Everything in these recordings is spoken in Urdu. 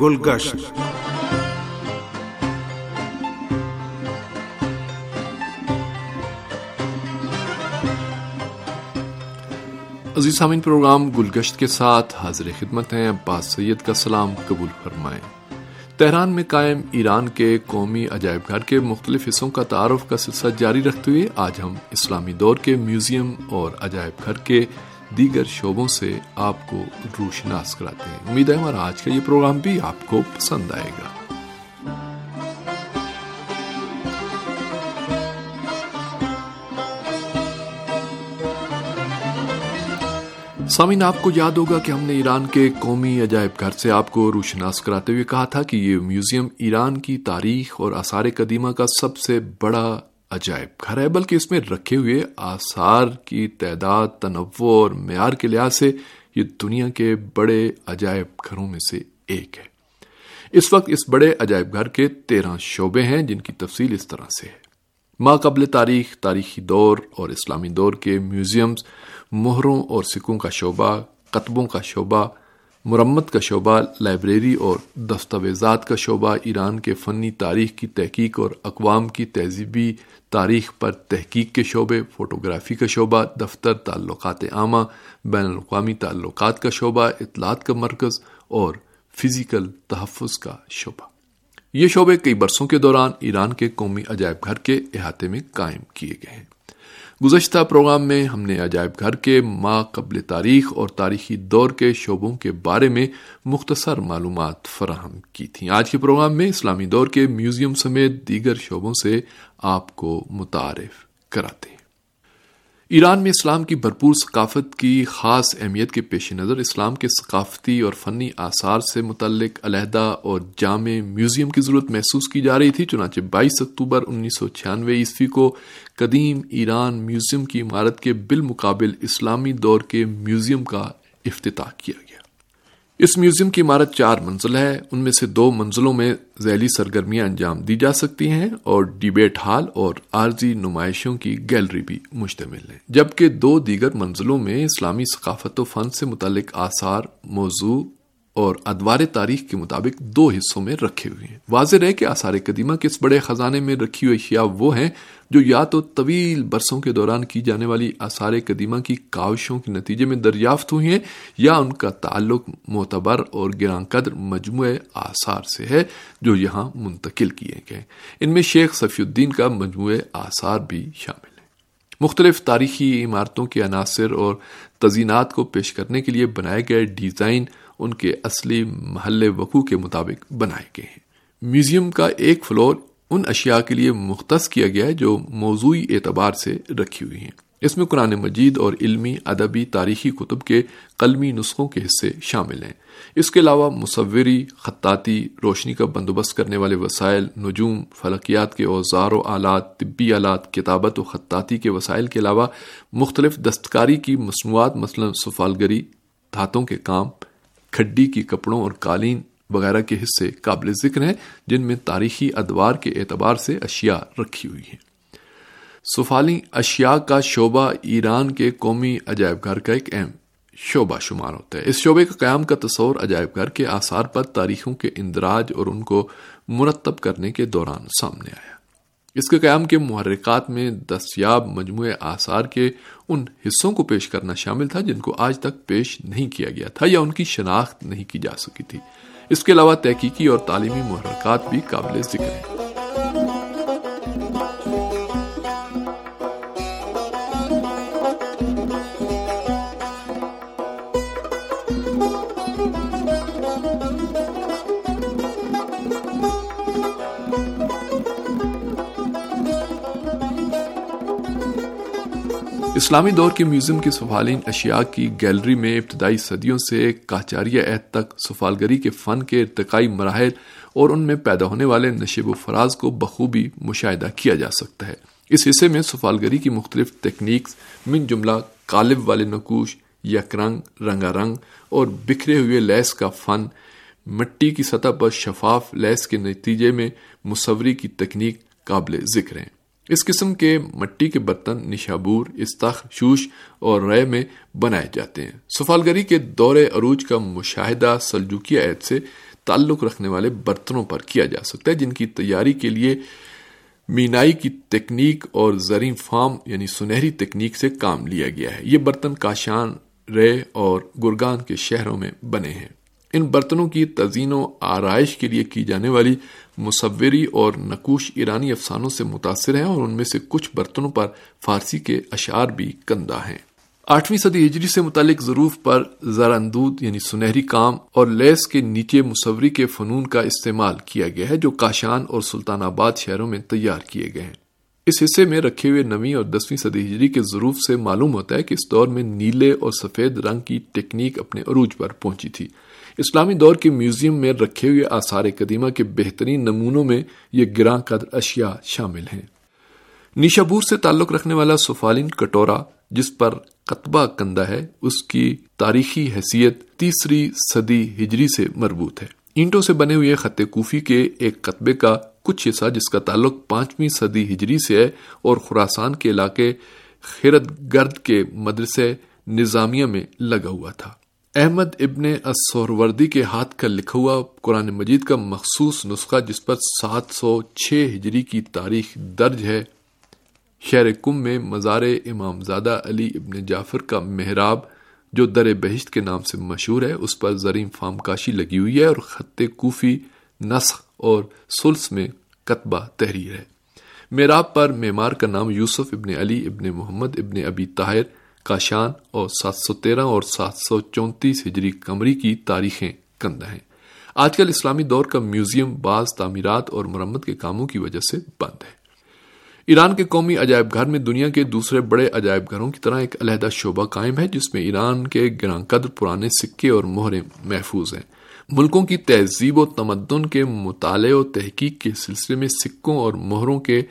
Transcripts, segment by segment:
گلگشت۔ عزیز سامعین، پروگرام گلگشت کے ساتھ حاضر خدمت ہیں۔ عباس سید کا سلام قبول فرمائیں۔ تہران میں قائم ایران کے قومی عجائب گھر کے مختلف حصوں کا تعارف کا سلسلہ جاری رکھتے ہوئے آج ہم اسلامی دور کے میوزیم اور عجائب گھر کے دیگر شعبوں سے آپ کو روشناس کراتے ہیں۔ امید ہے ہمارا آج کا یہ پروگرام بھی آپ کو پسند آئے گا۔ سامعین، آپ کو یاد ہوگا کہ ہم نے ایران کے قومی عجائب گھر سے آپ کو روشناس کراتے ہوئے کہا تھا کہ یہ میوزیم ایران کی تاریخ اور آثار قدیمہ کا سب سے بڑا عجائب گھر ہے، بلکہ اس میں رکھے ہوئے آثار کی تعداد، تنوع اور معیار کے لحاظ سے یہ دنیا کے بڑے عجائب گھروں میں سے ایک ہے۔ اس وقت اس بڑے عجائب گھر کے تیرہ شعبے ہیں جن کی تفصیل اس طرح سے ہے۔ ما قبل تاریخ، تاریخی دور اور اسلامی دور کے میوزیمز، مہروں اور سکوں کا شعبہ، قطبوں کا شعبہ مرمت کا شعبہ لائبریری اور دستاویزات کا شعبہ، ایران کے فنی تاریخ کی تحقیق اور اقوام کی تہذیبی تاریخ پر تحقیق کے شعبے، فوٹوگرافی کا شعبہ، دفتر تعلقات عامہ، بین الاقوامی تعلقات کا شعبہ، اطلاعات کا مرکز اور فزیکل تحفظ کا شعبہ۔ یہ شعبے کئی برسوں کے دوران ایران کے قومی عجائب گھر کے احاطے میں قائم کیے گئے ہیں۔ گزشتہ پروگرام میں ہم نے عجائب گھر کے ما قبل تاریخ اور تاریخی دور کے شعبوں کے بارے میں مختصر معلومات فراہم کی تھیں۔ آج کے پروگرام میں اسلامی دور کے میوزیم سمیت دیگر شعبوں سے آپ کو متعارف کراتے ہیں۔ ایران میں اسلام کی بھرپور ثقافت کی خاص اہمیت کے پیش نظر اسلام کے ثقافتی اور فنی آثار سے متعلق علیحدہ اور جامع میوزیم کی ضرورت محسوس کی جا رہی تھی، چنانچہ بائیس اکتوبر انیس سو چھیانوے عیسوی کو قدیم ایران میوزیم کی عمارت کے بالمقابل اسلامی دور کے میوزیم کا افتتاح کیا گیا۔ اس میوزیم کی عمارت چار منزل ہے۔ ان میں سے دو منزلوں میں ذیلی سرگرمیاں انجام دی جا سکتی ہیں اور ڈیبیٹ ہال اور عارضی نمائشوں کی گیلری بھی مشتمل ہے جبکہ دو دیگر منزلوں میں اسلامی ثقافت و فن سے متعلق آثار، موضوع اور ادوار تاریخ کے مطابق دو حصوں میں رکھے ہوئے ہیں۔ واضح رہے کہ آثار قدیمہ کے اس بڑے خزانے میں رکھی ہوئی اشیاء وہ ہیں جو یا تو طویل برسوں کے دوران کی جانے والی آثار قدیمہ کی کاوشوں کے نتیجے میں دریافت ہوئی ہیں یا ان کا تعلق معتبر اور گران قدر مجموعہ آثار سے ہے جو یہاں منتقل کیے گئے ان میں شیخ صفی الدین کا مجموعہ آثار بھی شامل ہے۔ مختلف تاریخی عمارتوں کے عناصر اور تزینات کو پیش کرنے کے لیے بنائے گئے ڈیزائن ان کے اصلی محل وقوع کے مطابق بنائے گئے ہیں۔ میوزیم کا ایک فلور ان اشیاء کے لیے مختص کیا گیا ہے جو موضوعی اعتبار سے رکھی ہوئی ہیں۔ اس میں قرآن مجید اور علمی، ادبی، تاریخی کتب کے قلمی نسخوں کے حصے شامل ہیں۔ اس کے علاوہ مصوری، خطاطی، روشنی کا بندوبست کرنے والے وسائل، نجوم، فلکیات کے اوزار و آلات، طبی آلات، کتابت و خطاطی کے وسائل کے علاوہ مختلف دستکاری کی مصنوعات، مثلا سفالگری، دھاتوں کے کام، کھڈی کی کپڑوں اور قالین وغیرہ کے حصے قابل ذکر ہیں، جن میں تاریخی ادوار کے اعتبار سے اشیاء رکھی ہوئی ہیں۔ سفالی اشیاء کا شعبہ ایران کے قومی عجائب گھر کا ایک اہم شعبہ شمار ہوتا ہے۔ اس شعبے کا قیام کا تصور عجائب گھر کے آثار پر تاریخوں کے اندراج اور ان کو مرتب کرنے کے دوران سامنے آیا۔ اس کے قیام کے محرکات میں دستیاب مجموعے آثار کے ان حصوں کو پیش کرنا شامل تھا جن کو آج تک پیش نہیں کیا گیا تھا یا ان کی شناخت نہیں کی جا سکی تھی۔ اس کے علاوہ تحقیقی اور تعلیمی محرکات بھی قابل ذکر ہیں۔ اسلامی دور کے میوزیم کی سفالین اشیاء کی گیلری میں ابتدائی صدیوں سے کاچاریہ عہد تک سفالگری کے فن کے ارتقائی مراحل اور ان میں پیدا ہونے والے نشیب و فراز کو بخوبی مشاہدہ کیا جا سکتا ہے۔ اس حصے میں سفالگری کی مختلف تکنیکس من جملہ قالب والے نقوش، یک رنگ، رنگا رنگ اور بکھرے ہوئے لیس کا فن، مٹی کی سطح پر شفاف لیس کے نتیجے میں مصوری کی تکنیک قابل ذکر ہیں۔ اس قسم کے مٹی کے برتن، نشابور استخ شوش اور رے میں بنائے جاتے ہیں۔ سفالگری کے دور عروج کا مشاہدہ سلجوکی عید سے تعلق رکھنے والے برتنوں پر کیا جا سکتا ہے، جن کی تیاری کے لیے مینائی کی تکنیک اور زرین فام یعنی سنہری تکنیک سے کام لیا گیا ہے۔ یہ برتن کاشان رے اور گرگان کے شہروں میں بنے ہیں۔ ان برتنوں کی تزین و آرائش کے لیے کی جانے والی مصوری اور نقوش ایرانی افسانوں سے متاثر ہیں اور ان میں سے کچھ برتنوں پر فارسی کے اشعار بھی کندہ ہیں۔ آٹھویں صدی ہجری سے متعلق ضرور پر زراندود یعنی سنہری کام اور لیس کے نیچے مصوری کے فنون کا استعمال کیا گیا ہے جو کاشان اور سلطان آباد شہروں میں تیار کیے گئے ہیں۔ اس حصے میں رکھے ہوئے نویں اور دسویں صدی ہجری کے ضرور سے معلوم ہوتا ہے کہ اس دور میں نیلے اور سفید رنگ کی ٹیکنیک اپنے عروج پر پہنچی تھی۔ اسلامی دور کے میوزیم میں رکھے ہوئے آثار قدیمہ کے بہترین نمونوں میں یہ گراں قدر اشیاء شامل ہیں۔ نیشابور سے تعلق رکھنے والا سفالین کٹورا، جس پر قطبہ کندہ ہے، اس کی تاریخی حیثیت تیسری صدی ہجری سے مربوط ہے۔ اینٹوں سے بنے ہوئے خط کوفی کے ایک قطبے کا کچھ حصہ، جس کا تعلق پانچویں صدی ہجری سے ہے، اور خوراسان کے علاقے خیرت گرد کے مدرسے نظامیہ میں لگا ہوا تھا۔ احمد ابن اسوروردی کے ہاتھ کا لکھا ہوا قرآن مجید کا مخصوص نسخہ جس پر سات سو چھ ہجری کی تاریخ درج ہے شہر کم میں مزار امام زادہ علی ابن جعفر کا محراب، جو در بہشت کے نام سے مشہور ہے، اس پر زریم فام کاشی لگی ہوئی ہے اور خط کوفی، نسخ اور سلس میں کتبہ تحریر ہے۔ محراب پر معمار کا نام یوسف ابن علی ابن محمد ابن ابی طاہر کاشان اور سات سو تیرہ اور سات سو چونتیس ہجری کمری کی تاریخیں کندہ ہیں۔ آج کل اسلامی دور کا میوزیم بعض تعمیرات اور مرمت کے کاموں کی وجہ سے بند ہے۔ ایران کے قومی عجائب گھر میں دنیا کے دوسرے بڑے عجائب گھروں کی طرح ایک علیحدہ شعبہ قائم ہے جس میں ایران کے گراں قدر پرانے سکے اور مہرے محفوظ ہیں۔ ملکوں کی تہذیب و تمدن کے مطالعے و تحقیق کے سلسلے میں سکوں اور مہروں کے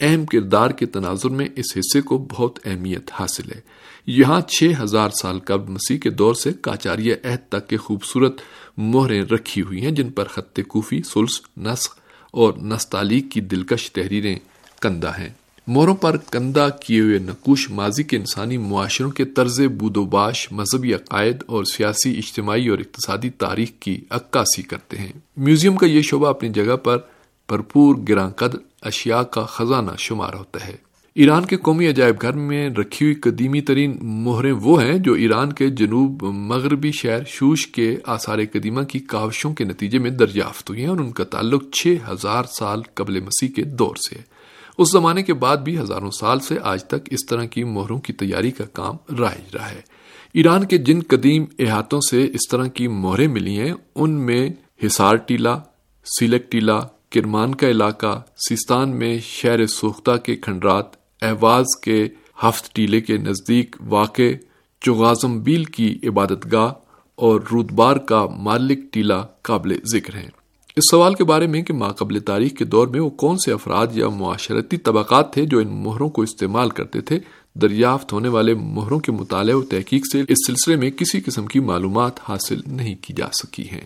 اہم کردار کے تناظر میں اس حصے کو بہت اہمیت حاصل ہے۔ یہاں چھ ہزار سال قبل مسیح کے دور سے کاچاریہ عہد تک کے خوبصورت مہریں رکھی ہوئی ہیں جن پر خط کوفی، سلس، نسخ اور نستعلیق کی دلکش تحریریں کندہ ہیں۔ موروں پر کندہ کیے ہوئے نقوش ماضی کے انسانی معاشروں کے طرز بود و باش، مذہبی عقائد اور سیاسی، اجتماعی اور اقتصادی تاریخ کی عکاسی کرتے ہیں۔ میوزیم کا یہ شعبہ اپنی جگہ پر بھرپور گراں قدر اشیاء کا خزانہ شمار ہوتا ہے۔ ایران کے قومی عجائب گھر میں رکھی ہوئی قدیمی ترین مہریں وہ ہیں جو ایران کے جنوب مغربی شہر شوش کے آثار قدیمہ کی کاوشوں کے نتیجے میں دریافت ہوئی ہیں اور ان کا تعلق چھ ہزار سال قبل مسیح کے دور سے ہے۔ اس زمانے کے بعد بھی ہزاروں سال سے آج تک اس طرح کی مہروں کی تیاری کا کام رائج رہا ہے۔ ایران کے جن قدیم احاطوں سے اس طرح کی مہریں ملی ہیں، ان میں حصار ٹیلا سیلک ٹیلا کرمان کا علاقہ سیستان میں شہر سوختہ کے کھنڈرات احواز کے ہفت ٹیلے کے نزدیک واقع چغازم بیل کی عبادت گاہ اور رودبار کا مالک ٹیلا قابل ذکر ہیں۔ اس سوال کے بارے میں کہ ماقبل تاریخ کے دور میں وہ کون سے افراد یا معاشرتی طبقات تھے جو ان مہروں کو استعمال کرتے تھے، دریافت ہونے والے مہروں کے مطالعے و تحقیق سے اس سلسلے میں کسی قسم کی معلومات حاصل نہیں کی جا سکی ہیں۔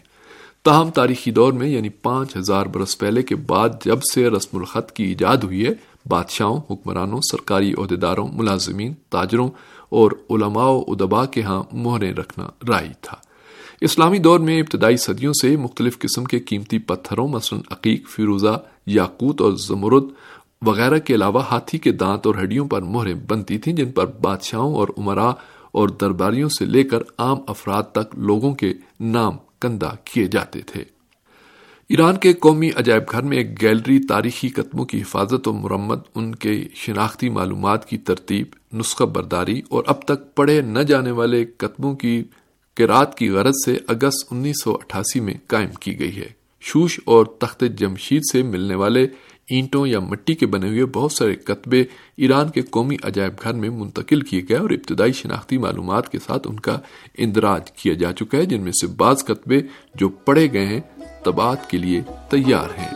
تاہم تاریخی دور میں یعنی پانچ ہزار برس پہلے کے بعد جب سے رسم الخط کی ایجاد ہوئی ہے، بادشاہوں، حکمرانوں، سرکاری عہدیداروں، ملازمین، تاجروں اور علماء و ادبا کے ہاں مہریں رکھنا رائی تھا۔ اسلامی دور میں ابتدائی صدیوں سے مختلف قسم کے قیمتی پتھروں، مثلا عقیق، فیروزہ، یاقوت اور زمرد وغیرہ کے علاوہ ہاتھی کے دانت اور ہڈیوں پر مہریں بنتی تھیں، جن پر بادشاہوں اور عمرا اور درباریوں سے لے کر عام افراد تک لوگوں کے نام کندہ کیے جاتے تھے۔ ایران کے قومی عجائب گھر میں ایک گیلری تاریخی قتموں کی حفاظت و مرمت، ان کے شناختی معلومات کی ترتیب، نسخہ برداری اور اب تک پڑھے نہ جانے والے قتموں کی رات کی غرض سے اگست انیس سو اٹھاسی میں قائم کی گئی ہے۔ شوش اور تخت جمشید سے ملنے والے اینٹوں یا مٹی کے بنے ہوئے بہت سارے کتبے ایران کے قومی عجائب گھر میں منتقل کیے گئے اور ابتدائی شناختی معلومات کے ساتھ ان کا اندراج کیا جا چکا ہے، جن میں سے بعض کتبے جو پڑھے گئے ہیں تباد کے لیے تیار ہیں۔